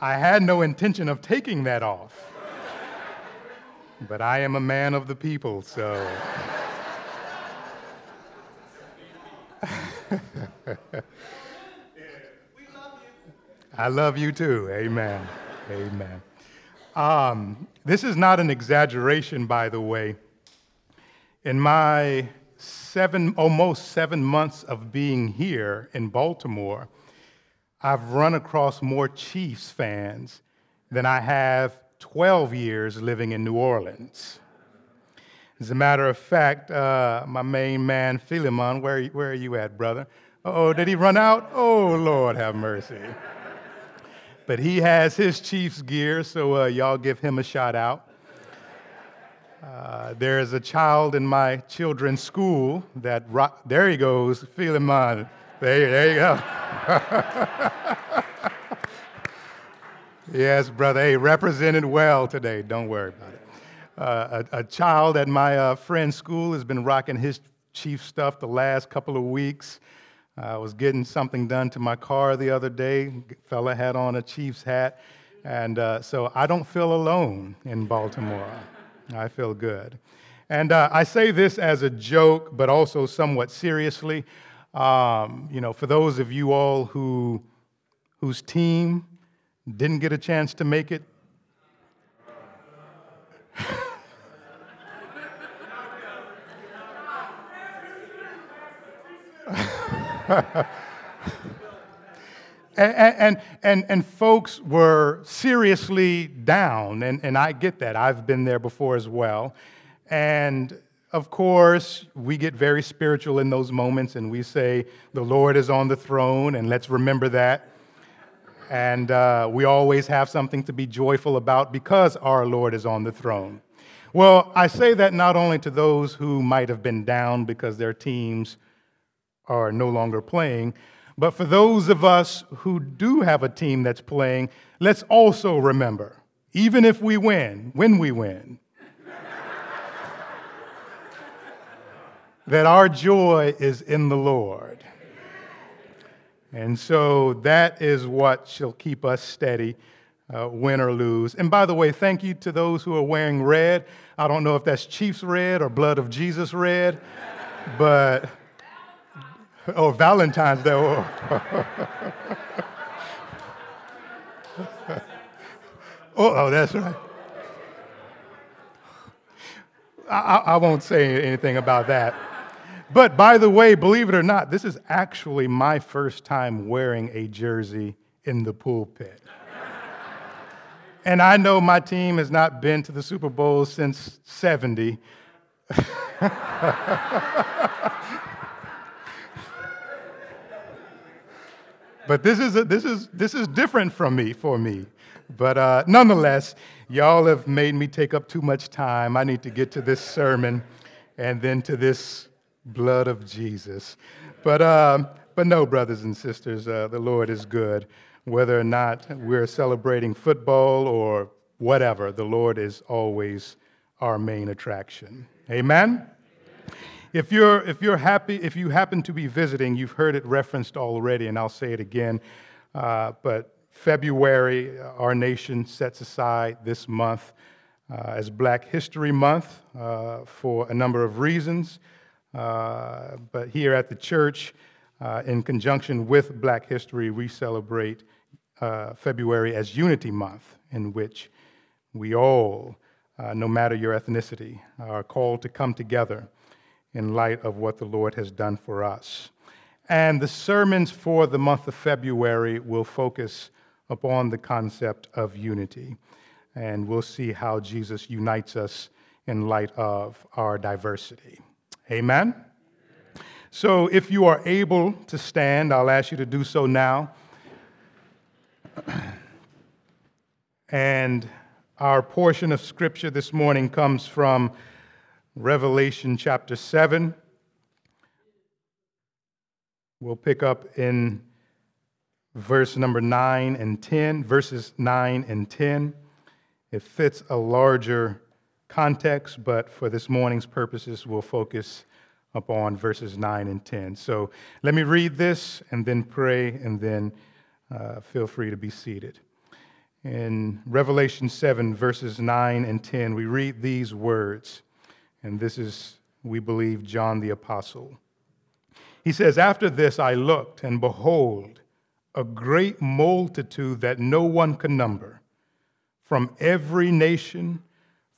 I had no intention of taking that off. but I am a man of the people, so. I love you too. Amen. Amen. Um, this is not an exaggeration, by the way. In my seven, almost seven months of being here in Baltimore, I've run across more Chiefs fans than I have 12 years living in New Orleans. As a matter of fact, uh, my main man, Philemon, where, where are you at, brother? Oh, did he run out? Oh, Lord have mercy. but he has his Chiefs gear, so uh, y'all give him a shout out. Uh, there is a child in my children's school that, rock, there he goes, Philemon. There, there you go. yes, brother. Hey, represented well today. Don't worry about it. Uh, a, a, child at my uh, friend's school has been rocking his chief stuff the last couple of weeks. I was getting something done to my car the other day. Fella had on a Chiefs hat. And uh, so I don't feel alone in Baltimore. I feel good. And uh, I say this as a joke, but also somewhat seriously. Um, you know, for those of you all who, whose team didn't get a chance to make it, and, and, and, and, folks were seriously down, and, and I get that. I've been there before as well. And of course, we get very spiritual in those moments and we say, The Lord is on the throne, and let's remember that. And uh, we always have something to be joyful about because our Lord is on the throne. Well, I say that not only to those who might have been down because their teams are no longer playing, but for those of us who do have a team that's playing, let's also remember, even if we win, when we win, that our joy is in the Lord. And so that is what shall keep us steady, uh, win or lose. And by the way, thank you to those who are wearing red. I don't know if that's Chiefs red or Blood of Jesus red, but, oh, Valentine's Day. Oh, oh, that's right. I, I won't say anything about that. But by the way, believe it or not, this is actually my first time wearing a jersey in the pulpit. and I know my team has not been to the Super Bowl since 70. but this is, a, this, is, this is different from me, for me. But uh, nonetheless, y'all have made me take up too much time. I need to get to this sermon and then to this blood of Jesus. But, um, but no, brothers and sisters, uh, the Lord is good. Whether or not we're celebrating football or whatever, the Lord is always our main attraction. Amen? If you're, if you're happy, if you happen to be visiting, you've heard it referenced already, and I'll say it again. Uh, but February, our nation sets aside this month uh, as Black History Month uh, for a number of reasons. Uh, but here at the church, uh, in conjunction with Black History, we celebrate uh, February as Unity Month, in which we all, uh, no matter your ethnicity, are called to come together in light of what the Lord has done for us. And the sermons for the month of February will focus upon the concept of unity. And we'll see how Jesus unites us in light of our diversity. Amen? So if you are able to stand, I'll ask you to do so now. And our portion of scripture this morning comes from Revelation chapter 7. We'll pick up in verse number 9 and 10, verses 9 and 10. It fits a larger context, but for this morning's purposes, we'll focus upon verses 9 and 10. So let me read this and then pray, and then uh, feel free to be seated. in Revelation 7, verses 9 and 10, we read these words, and this is, we believe, John the Apostle. He says, After this I looked, and behold, a great multitude that no one could number, from every nation,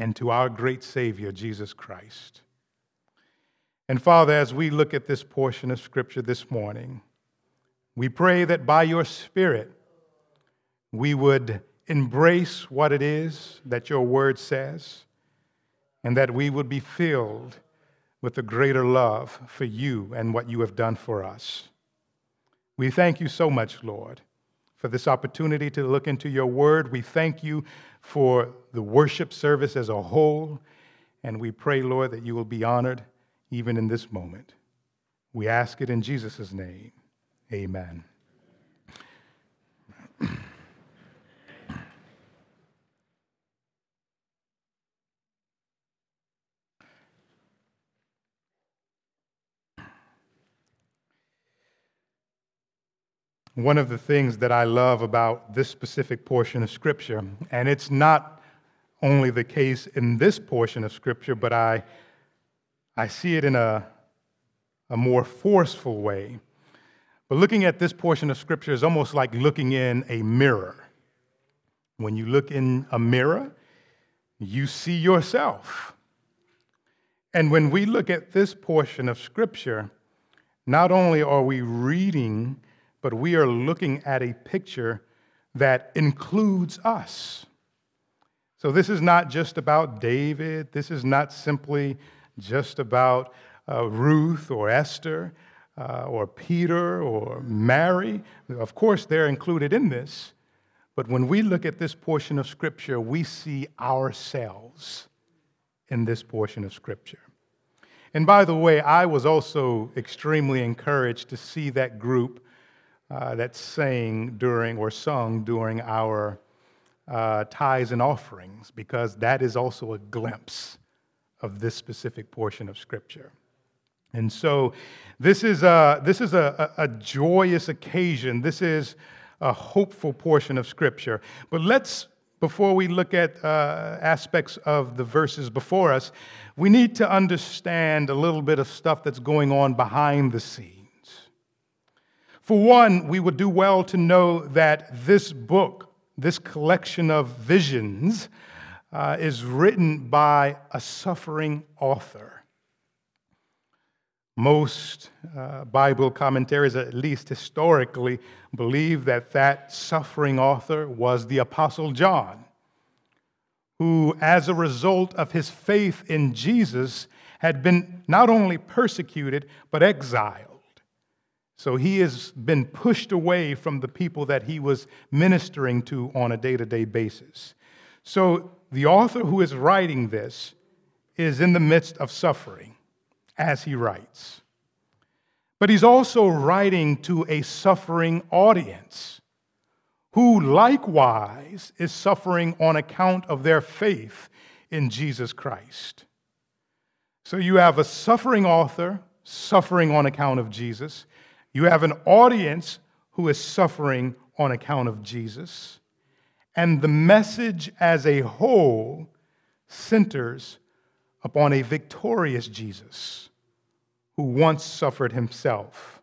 and to our great Savior, Jesus Christ. And Father, as we look at this portion of Scripture this morning, we pray that by your Spirit, we would embrace what it is that your word says, and that we would be filled with a greater love for you and what you have done for us. We thank you so much, Lord, for this opportunity to look into your word. We thank you for the worship service as a whole, and we pray, Lord, that you will be honored even in this moment. We ask it in Jesus' name. Amen. One of the things that I love about this specific portion of Scripture, and it's not only the case in this portion of Scripture, but I, I see it in a, a more forceful way but looking at this portion of Scripture is almost like looking in a mirror. When you look in a mirror, you see yourself. And when we look at this portion of Scripture, not only are we reading, but we are looking at a picture that includes us. So this is not just about David, this is not simply just about uh, Ruth or Esther uh, or Peter or Mary. Of course, they're included in this. But when we look at this portion of Scripture, we see ourselves in this portion of Scripture. And by the way, I was also extremely encouraged to see that group uh, that sang during or sung during our uh, tithes and offerings, because that is also a glimpse of this specific portion of Scripture. And so this is a, this is a, a, joyous occasion. This is a hopeful portion of Scripture. But let's, before we look at uh, aspects of the verses before us, we need to understand a little bit of stuff that's going on behind the scenes. For one, we would do well to know that this book, this collection of visions, uh, is written by a suffering author. Most uh, Bible commentaries, at least historically, believe that that suffering author was the Apostle John, who, as a result of his faith in Jesus, had been not only persecuted, but exiled. So he has been pushed away from the people that he was ministering to on a day to day basis. So the author who is writing this is in the midst of suffering as he writes. But he's also writing to a suffering audience who likewise is suffering on account of their faith in Jesus Christ. So you have a suffering author suffering on account of Jesus. You have an audience who is suffering on account of Jesus. And the message as a whole centers upon a victorious Jesus who once suffered himself.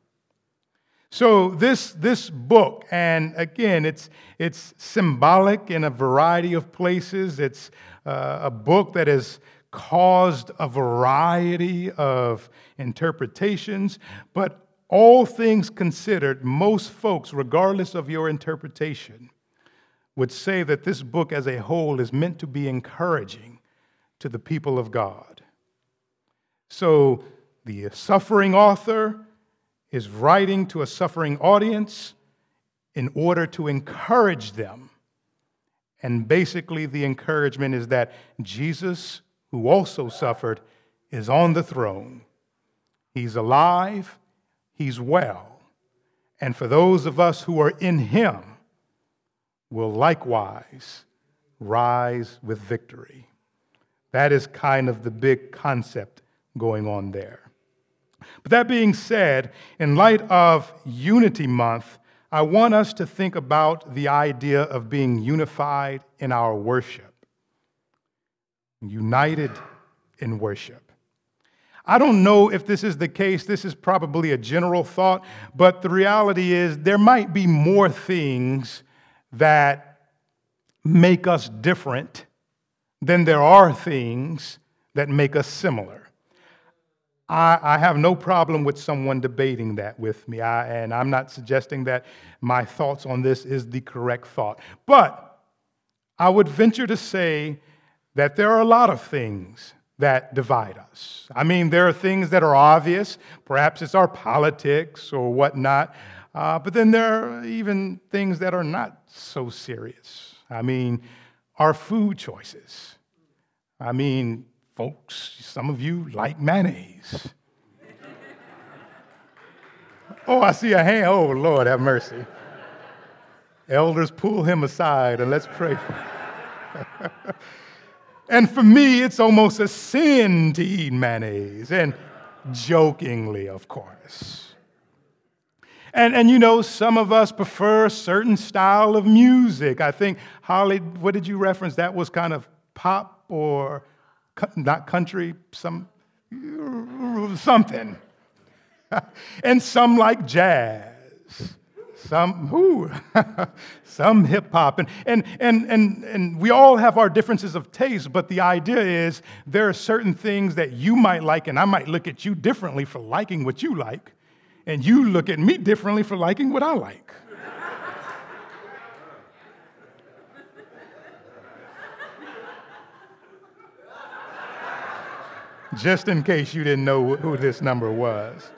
So this, this book, and again, it's, it's symbolic in a variety of places. It's uh, a book that has caused a variety of interpretations, but all things considered, most folks, regardless of your interpretation, would say that this book as a whole is meant to be encouraging to the people of God. So the suffering author is writing to a suffering audience in order to encourage them And basically, the encouragement is that Jesus, who also suffered, is on the throne. He's alive, he's well. And for those of us who are in him, will likewise rise with victory. That is kind of the big concept going on there. But that being said, in light of Unity Month, I want us to think about the idea of being unified in our worship, united in worship. I don't know if this is the case. This is probably a general thought, but the reality is there might be more things that make us different than there are things that make us similar. I, I, have no problem with someone debating that with me, I, and I'm not suggesting that my thoughts on this is the correct thought. But I would venture to say that there are a lot of things that divide us. I mean, there are things that are obvious, perhaps it's our politics or whatnot, uh, but then there are even things that are not so serious. I mean, our food choices. I mean, Folks, some of you like mayonnaise. oh, I see a hand. Oh, Lord, have mercy. Elders, pull him aside and let's pray. and for me, it's almost a sin to eat mayonnaise, and jokingly, of course. And, and you know, some of us prefer a certain style of music. I think, Holly, what did you reference? That was kind of pop or not country, some something. and some like jazz, some who, some hip hop, and, and and and and we all have our differences of taste. But the idea is there are certain things that you might like, and I might look at you differently for liking what you like, and you look at me differently for liking what I like. just in case you didn't know who this number was.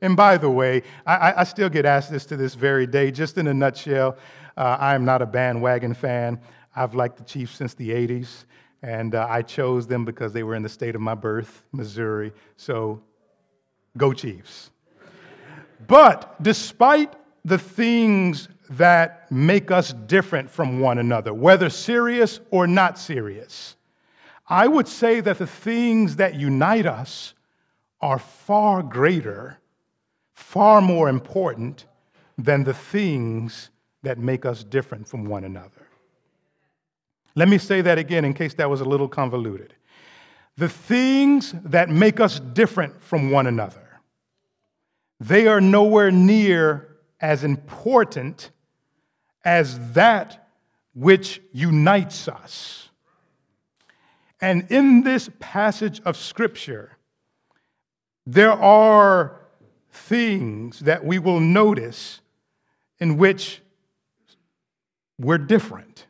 And by the way, I, I, still get asked this to this very day. Just in a nutshell, uh, I am not a bandwagon fan. I've liked the Chiefs since the 80s, and uh, I chose them because they were in the state of my birth, Missouri. So, go Chiefs. But despite the things that make us different from one another, whether serious or not serious, I would say that the things that unite us are far greater, far more important than the things that make us different from one another. Let me say that again in case that was a little convoluted. The things that make us different from one another, they are nowhere near as important as that which unites us. And in this passage of Scripture, there are things that we will notice in which we're different.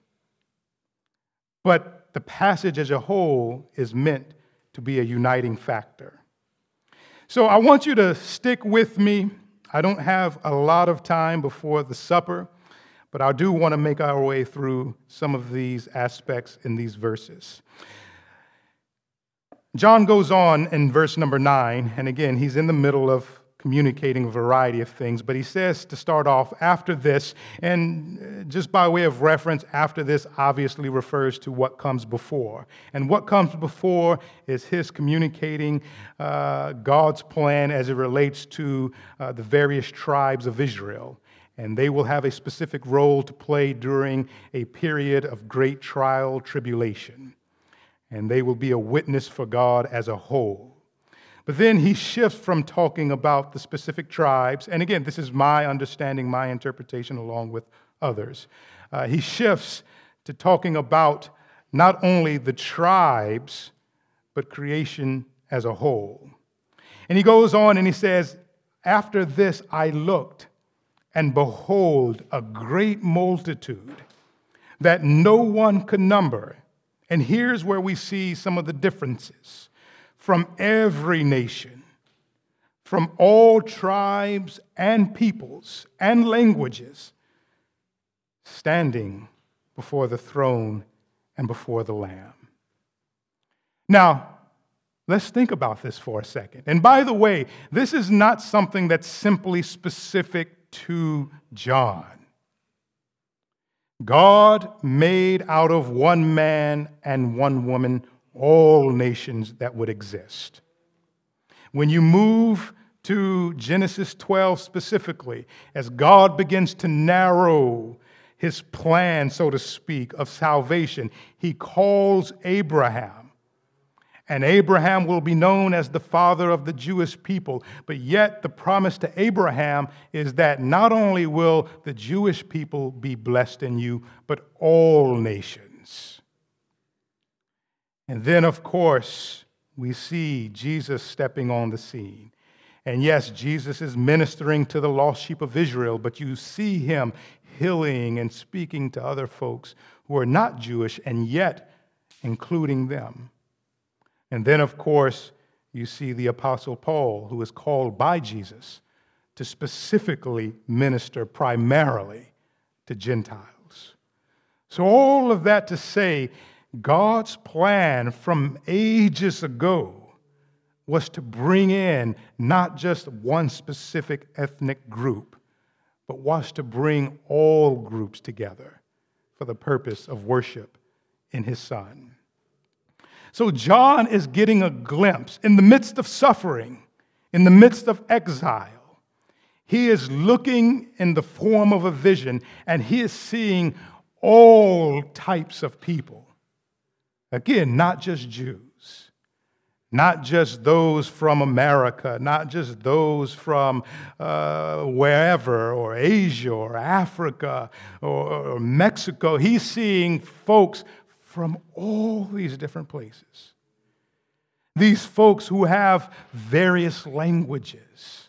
But the passage as a whole is meant to be a uniting factor. So I want you to stick with me. I don't have a lot of time before the supper, but I do want to make our way through some of these aspects in these verses. John goes on in verse number nine, and again, he's in the middle of communicating a variety of things, but he says to start off, after this, and uh, just by way of reference, after this obviously refers to what comes before. And what comes before is his communicating uh, God's plan as it relates to uh, the various tribes of Israel. And they will have a specific role to play during a period of great trial, tribulation and they will be a witness for God as a whole. But then he shifts from talking about the specific tribes, and again, this is my understanding, my interpretation, along with others. Uh, he shifts to talking about not only the tribes, but creation as a whole. And he goes on and he says, After this I looked, and behold, a great multitude that no one could number and here's where we see some of the differences from every nation, from all tribes and peoples and languages, standing before the throne and before the Lamb. Now, let's think about this for a second. And by the way, this is not something that's simply specific to John. God made out of one man and one woman all nations that would exist. When you move to Genesis 12 specifically, as God begins to narrow his plan, so to speak, of salvation, he calls Abraham. And Abraham will be known as the father of the Jewish people. But yet, the promise to Abraham is that not only will the Jewish people be blessed in you, but all nations. And then, of course, we see Jesus stepping on the scene. And yes, Jesus is ministering to the lost sheep of Israel, but you see him healing and speaking to other folks who are not Jewish and yet including them. And then, of course, you see the Apostle Paul, who is called by Jesus to specifically minister primarily to Gentiles. So, all of that to say, God's plan from ages ago was to bring in not just one specific ethnic group, but was to bring all groups together for the purpose of worship in his Son. So John is getting a glimpse in the midst of suffering, in the midst of exile. He is looking in the form of a vision and he is seeing all types of people. Again, not just Jews not just those from America, not just those from uh, wherever, or Asia, or Africa, or, or Mexico. He's seeing folks from all these different places. These folks who have various languages,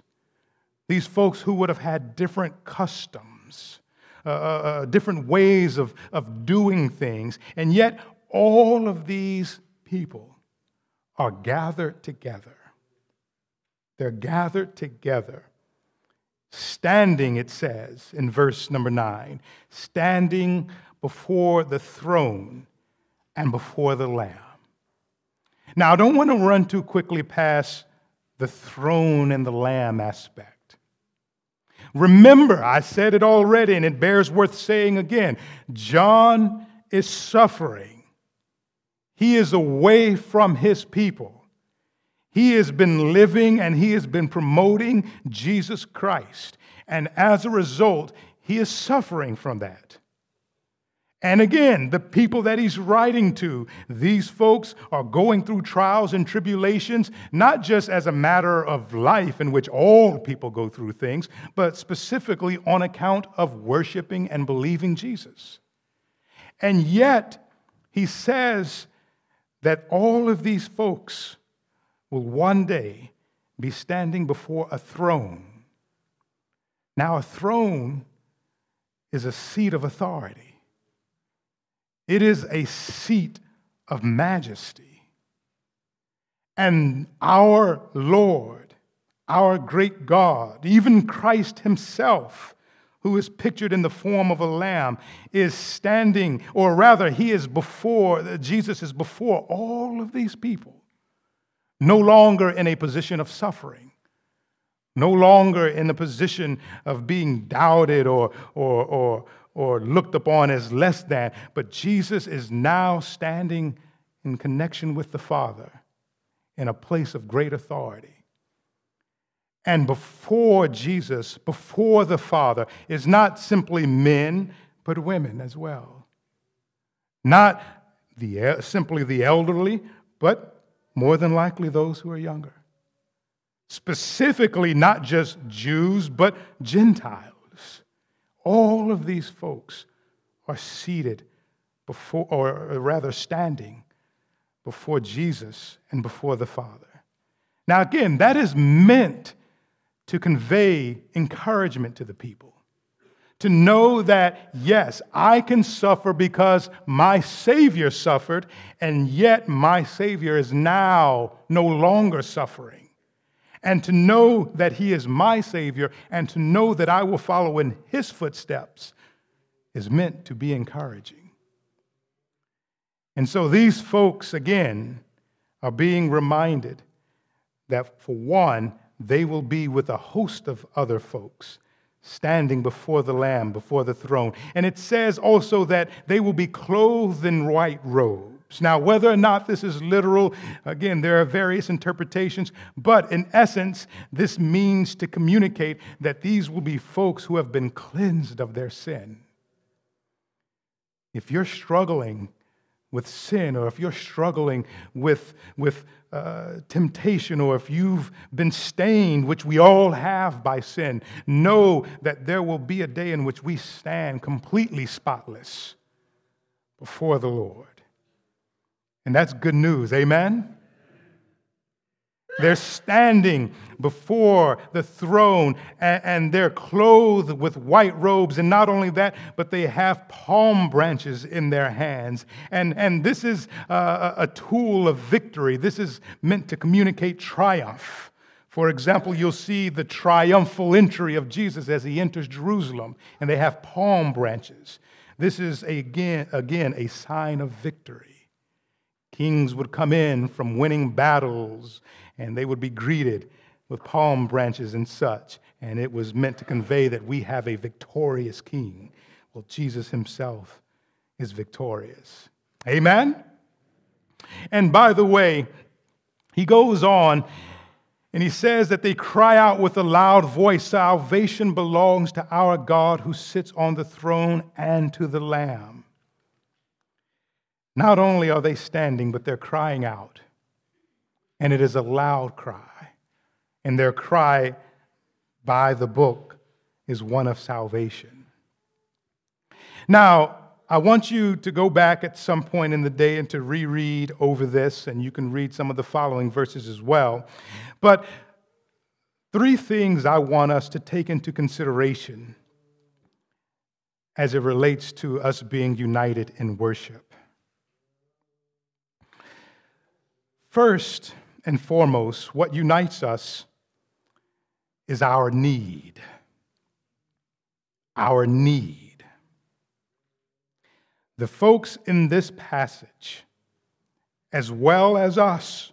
these folks who would have had different customs, uh, uh, uh different ways of, of doing things, and yet all of these people are gathered together. They're gathered together. Standing, it says in verse number nine, standing before the throne and before the Lamb. Now, I don't want to run too quickly past the throne and the Lamb aspect. Remember, I said it already, and it bears worth saying again John is suffering he is away from his people. He has been living and he has been promoting Jesus Christ. And as a result, he is suffering from that. And again, the people that he's writing to, these folks are going through trials and tribulations, not just as a matter of life in which all people go through things, but specifically on account of worshiping and believing Jesus. And yet, he says that all of these folks will one day be standing before a throne. Now, a throne is a seat of authority, it is a seat of majesty. And our Lord, our great God, even Christ Himself, who is pictured in the form of a lamb, is standing, or rather, he is before, Jesus is before all of these people, no longer in a position of suffering, no longer in the position of being doubted or, or, or, or looked upon as less than, but Jesus is now standing in connection with the Father in a place of great authority and before Jesus, before the Father, is not simply men, but women as well. Not the, simply the elderly, but more than likely those who are younger. Specifically, not just Jews, but Gentiles. All of these folks are seated before, or rather standing before Jesus and before the Father. Now, again, that is meant to convey encouragement to the people. To know that, yes, I can suffer because my Savior suffered, and yet my Savior is now no longer suffering. And to know that He is my Savior and to know that I will follow in His footsteps is meant to be encouraging. And so these folks, again, are being reminded that, for one, they will be with a host of other folks standing before the Lamb, before the throne. And it says also that they will be clothed in white robes. Now, whether or not this is literal, again, there are various interpretations, but in essence, this means to communicate that these will be folks who have been cleansed of their sin. If you're struggling with sin, or if you're struggling with, with uh, temptation, or if you've been stained, which we all have by sin, know that there will be a day in which we stand completely spotless before the Lord. And that's good news. Amen? They're standing before the throne and, and, they're clothed with white robes. And not only that, but they have palm branches in their hands. And, and this is uh, a, a tool of victory. This is meant to communicate triumph. For example, you'll see the triumphal entry of Jesus as he enters Jerusalem, and they have palm branches. This is again, again a sign of victory. Kings would come in from winning battles and they would be greeted with palm branches and such. And it was meant to convey that we have a victorious king. Well, Jesus himself is victorious. Amen? And by the way, he goes on and he says that they cry out with a loud voice Salvation belongs to our God who sits on the throne and to the Lamb. Not only are they standing, but they're crying out and it is a loud cry. And their cry by the book is one of salvation. Now, I want you to go back at some point in the day and to reread over this, and you can read some of the following verses as well. But three things I want us to take into consideration as it relates to us being united in worship. First, and foremost, what unites us is our need. Our need. The folks in this passage, as well as us,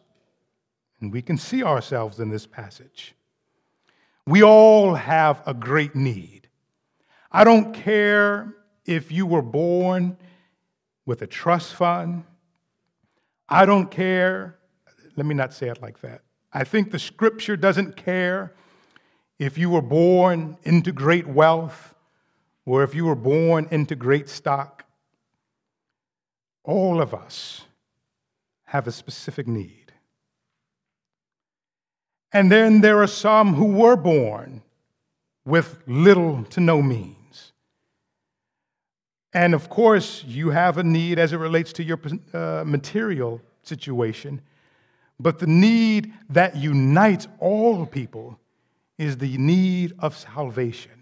and we can see ourselves in this passage, we all have a great need. I don't care if you were born with a trust fund. I don't care let me not say it like that. I think the scripture doesn't care if you were born into great wealth or if you were born into great stock. All of us have a specific need. And then there are some who were born with little to no means. And of course, you have a need as it relates to your uh, material situation. But the need that unites all people is the need of salvation.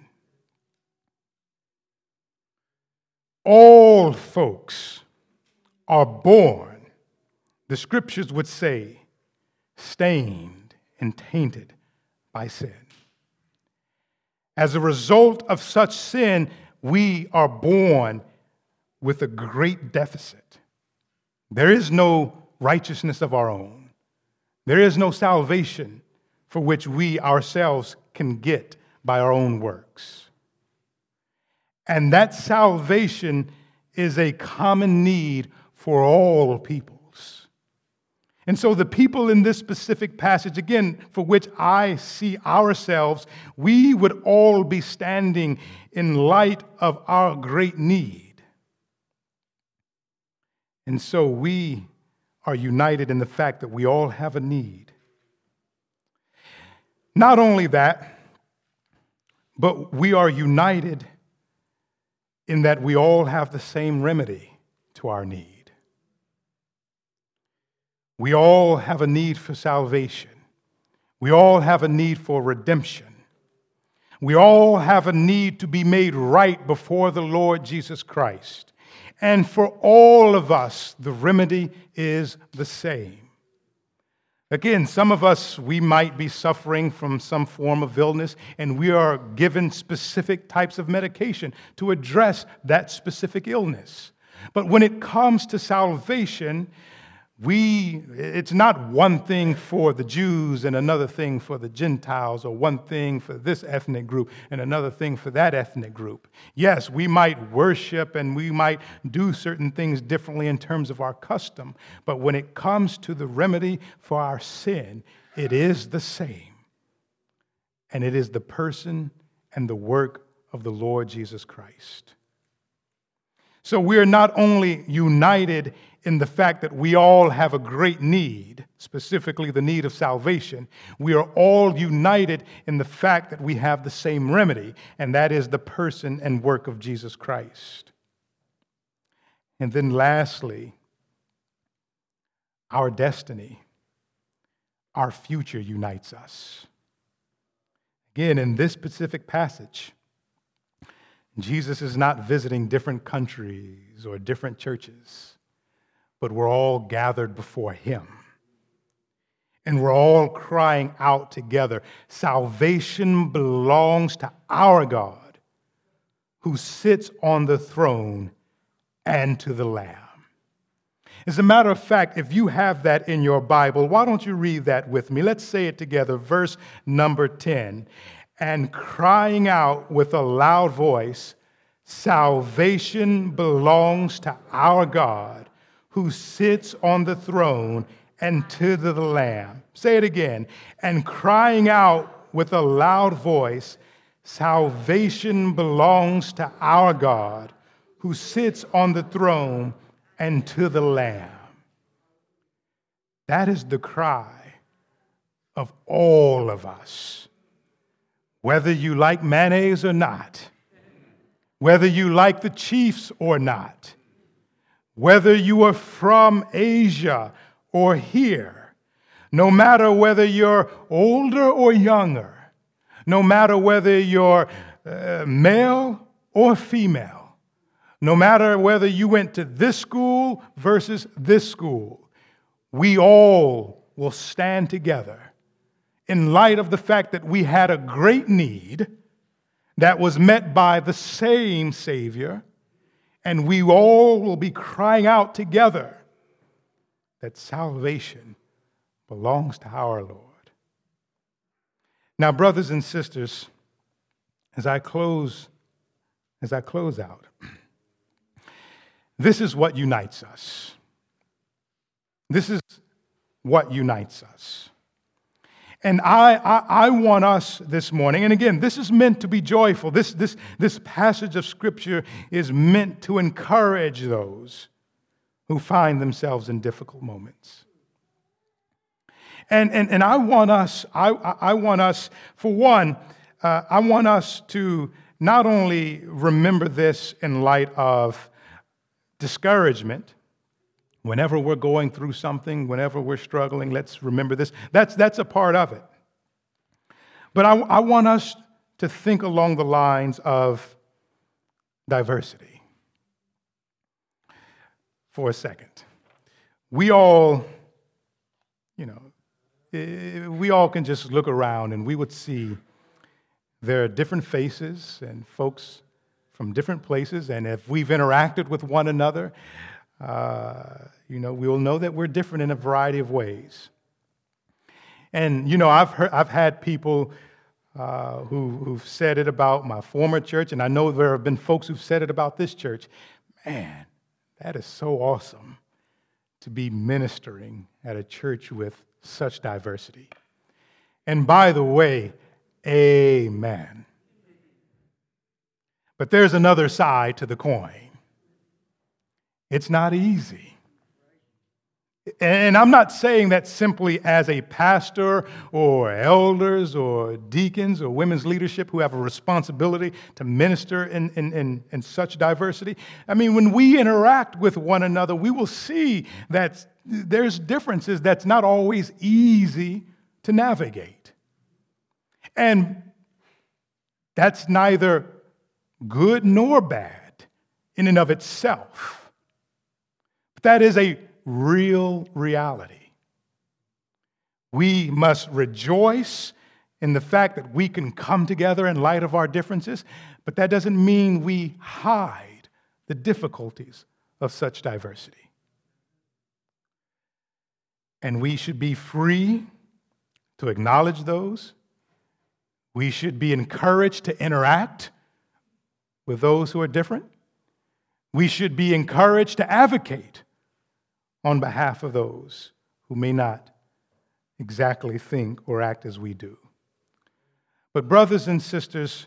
All folks are born, the scriptures would say, stained and tainted by sin. As a result of such sin, we are born with a great deficit. There is no righteousness of our own. There is no salvation for which we ourselves can get by our own works. And that salvation is a common need for all peoples. And so, the people in this specific passage, again, for which I see ourselves, we would all be standing in light of our great need. And so, we are united in the fact that we all have a need. Not only that, but we are united in that we all have the same remedy to our need. We all have a need for salvation. We all have a need for redemption. We all have a need to be made right before the Lord Jesus Christ. And for all of us, the remedy is the same. Again, some of us, we might be suffering from some form of illness, and we are given specific types of medication to address that specific illness. But when it comes to salvation, we, it's not one thing for the Jews and another thing for the Gentiles, or one thing for this ethnic group and another thing for that ethnic group. Yes, we might worship and we might do certain things differently in terms of our custom, but when it comes to the remedy for our sin, it is the same. And it is the person and the work of the Lord Jesus Christ. So we are not only united in the fact that we all have a great need, specifically the need of salvation. We are all united in the fact that we have the same remedy, and that is the person and work of Jesus Christ. And then lastly, our destiny, our future unites us. Again, in this specific passage, Jesus is not visiting different countries or different churches but we're all gathered before Him. And we're all crying out together salvation belongs to our God who sits on the throne and to the Lamb. As a matter of fact, if you have that in your Bible, why don't you read that with me? Let's say it together, verse number 10. And crying out with a loud voice, Salvation belongs to our God who sits on the throne and to the Lamb. Say it again. And crying out with a loud voice, Salvation belongs to our God who sits on the throne and to the Lamb. That is the cry of all of us. Whether you like mayonnaise or not, whether you like the Chiefs or not, whether you are from Asia or here, no matter whether you're older or younger, no matter whether you're uh, male or female, no matter whether you went to this school versus this school, we all will stand together in light of the fact that we had a great need that was met by the same Savior and we all will be crying out together that salvation belongs to our Lord. Now, brothers and sisters, as I close, as I close out, this is what unites us. This is what unites us. And I, I, I, want us this morning, and again, this is meant to be joyful. This, this, this passage of Scripture is meant to encourage those who find themselves in difficult moments. And, and, and I want us, I, I want us, for one, uh, I want us to not only remember this in light of discouragement, Whenever we're going through something, whenever we're struggling, let's remember this. That's, that's a part of it. But I, I want us to think along the lines of diversity for a second. We all, you know, we all can just look around and we would see there are different faces and folks from different places. And if we've interacted with one another, uh, you know, we will know that we're different in a variety of ways. And, you know, I've, heard, I've had people uh, who, who've said it about my former church, and I know there have been folks who've said it about this church. Man, that is so awesome to be ministering at a church with such diversity. And by the way, amen. But there's another side to the coin. It's not easy. And I'm not saying that simply as a pastor or elders or deacons or women's leadership who have a responsibility to minister in, in, in, in, such diversity. I mean, when we interact with one another, we will see that there's differences that's not always easy to navigate. And that's neither good nor bad in and of itself. That is a real reality. We must rejoice in the fact that we can come together in light of our differences, but that doesn't mean we hide the difficulties of such diversity. And we should be free to acknowledge those. We should be encouraged to interact with those who are different. We should be encouraged to advocate on behalf of those who may not exactly think or act as we do. But, brothers and sisters,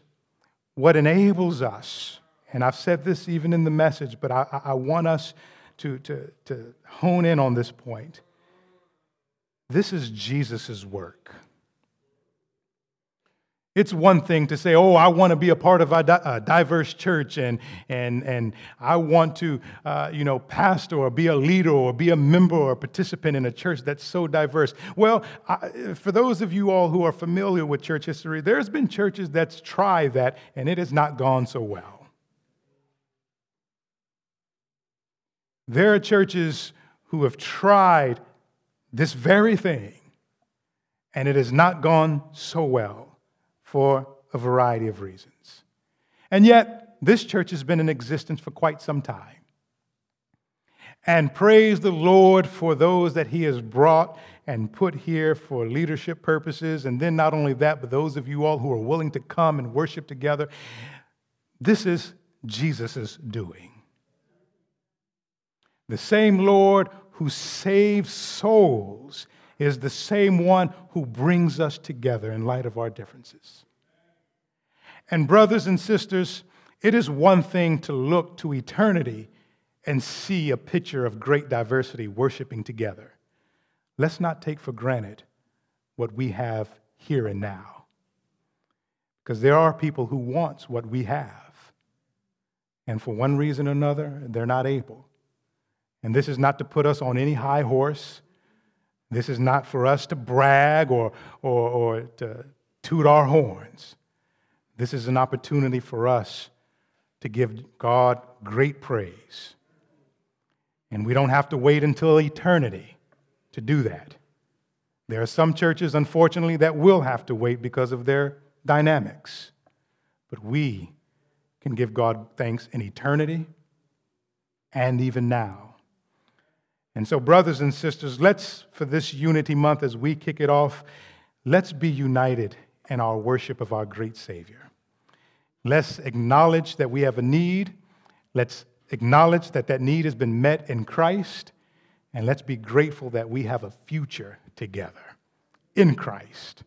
what enables us, and I've said this even in the message, but I, I want us to, to, to hone in on this point this is Jesus' work. It's one thing to say, oh, I want to be a part of a, diverse church and, and, and I want to, uh, you know, pastor or be a leader or be a member or participant in a church that's so diverse. Well, I, for those of you all who are familiar with church history, there's been churches that's tried that and it has not gone so well. There are churches who have tried this very thing, and it has not gone so well for a variety of reasons. And yet, this church has been in existence for quite some time. And praise the Lord for those that He has brought and put here for leadership purposes. And then, not only that, but those of you all who are willing to come and worship together. This is Jesus' doing. The same Lord who saves souls is the same one who brings us together in light of our differences. And, brothers and sisters, it is one thing to look to eternity and see a picture of great diversity worshiping together. Let's not take for granted what we have here and now. Because there are people who want what we have. And for one reason or another, they're not able. And this is not to put us on any high horse. This is not for us to brag or, or, or to toot our horns. This is an opportunity for us to give God great praise. And we don't have to wait until eternity to do that. There are some churches, unfortunately, that will have to wait because of their dynamics. But we can give God thanks in eternity and even now. And so, brothers and sisters, let's, for this Unity Month, as we kick it off, let's be united in our worship of our great Savior. Let's acknowledge that we have a need. Let's acknowledge that that need has been met in Christ. And let's be grateful that we have a future together in Christ.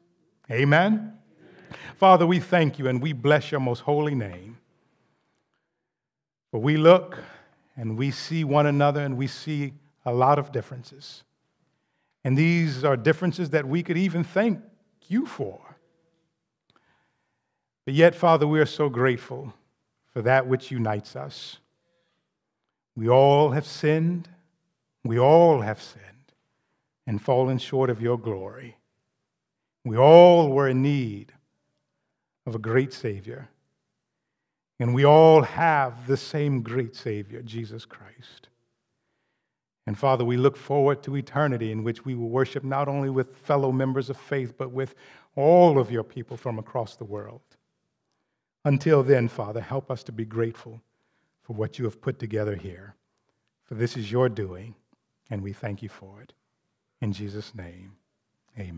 Amen? Father, we thank you and we bless your most holy name. For we look and we see one another and we see a lot of differences. And these are differences that we could even thank you for. But yet, Father, we are so grateful for that which unites us. We all have sinned. We all have sinned and fallen short of your glory. We all were in need of a great Savior. And we all have the same great Savior, Jesus Christ. And Father, we look forward to eternity in which we will worship not only with fellow members of faith, but with all of your people from across the world. Until then, Father, help us to be grateful for what you have put together here. For this is your doing, and we thank you for it. In Jesus' name, amen.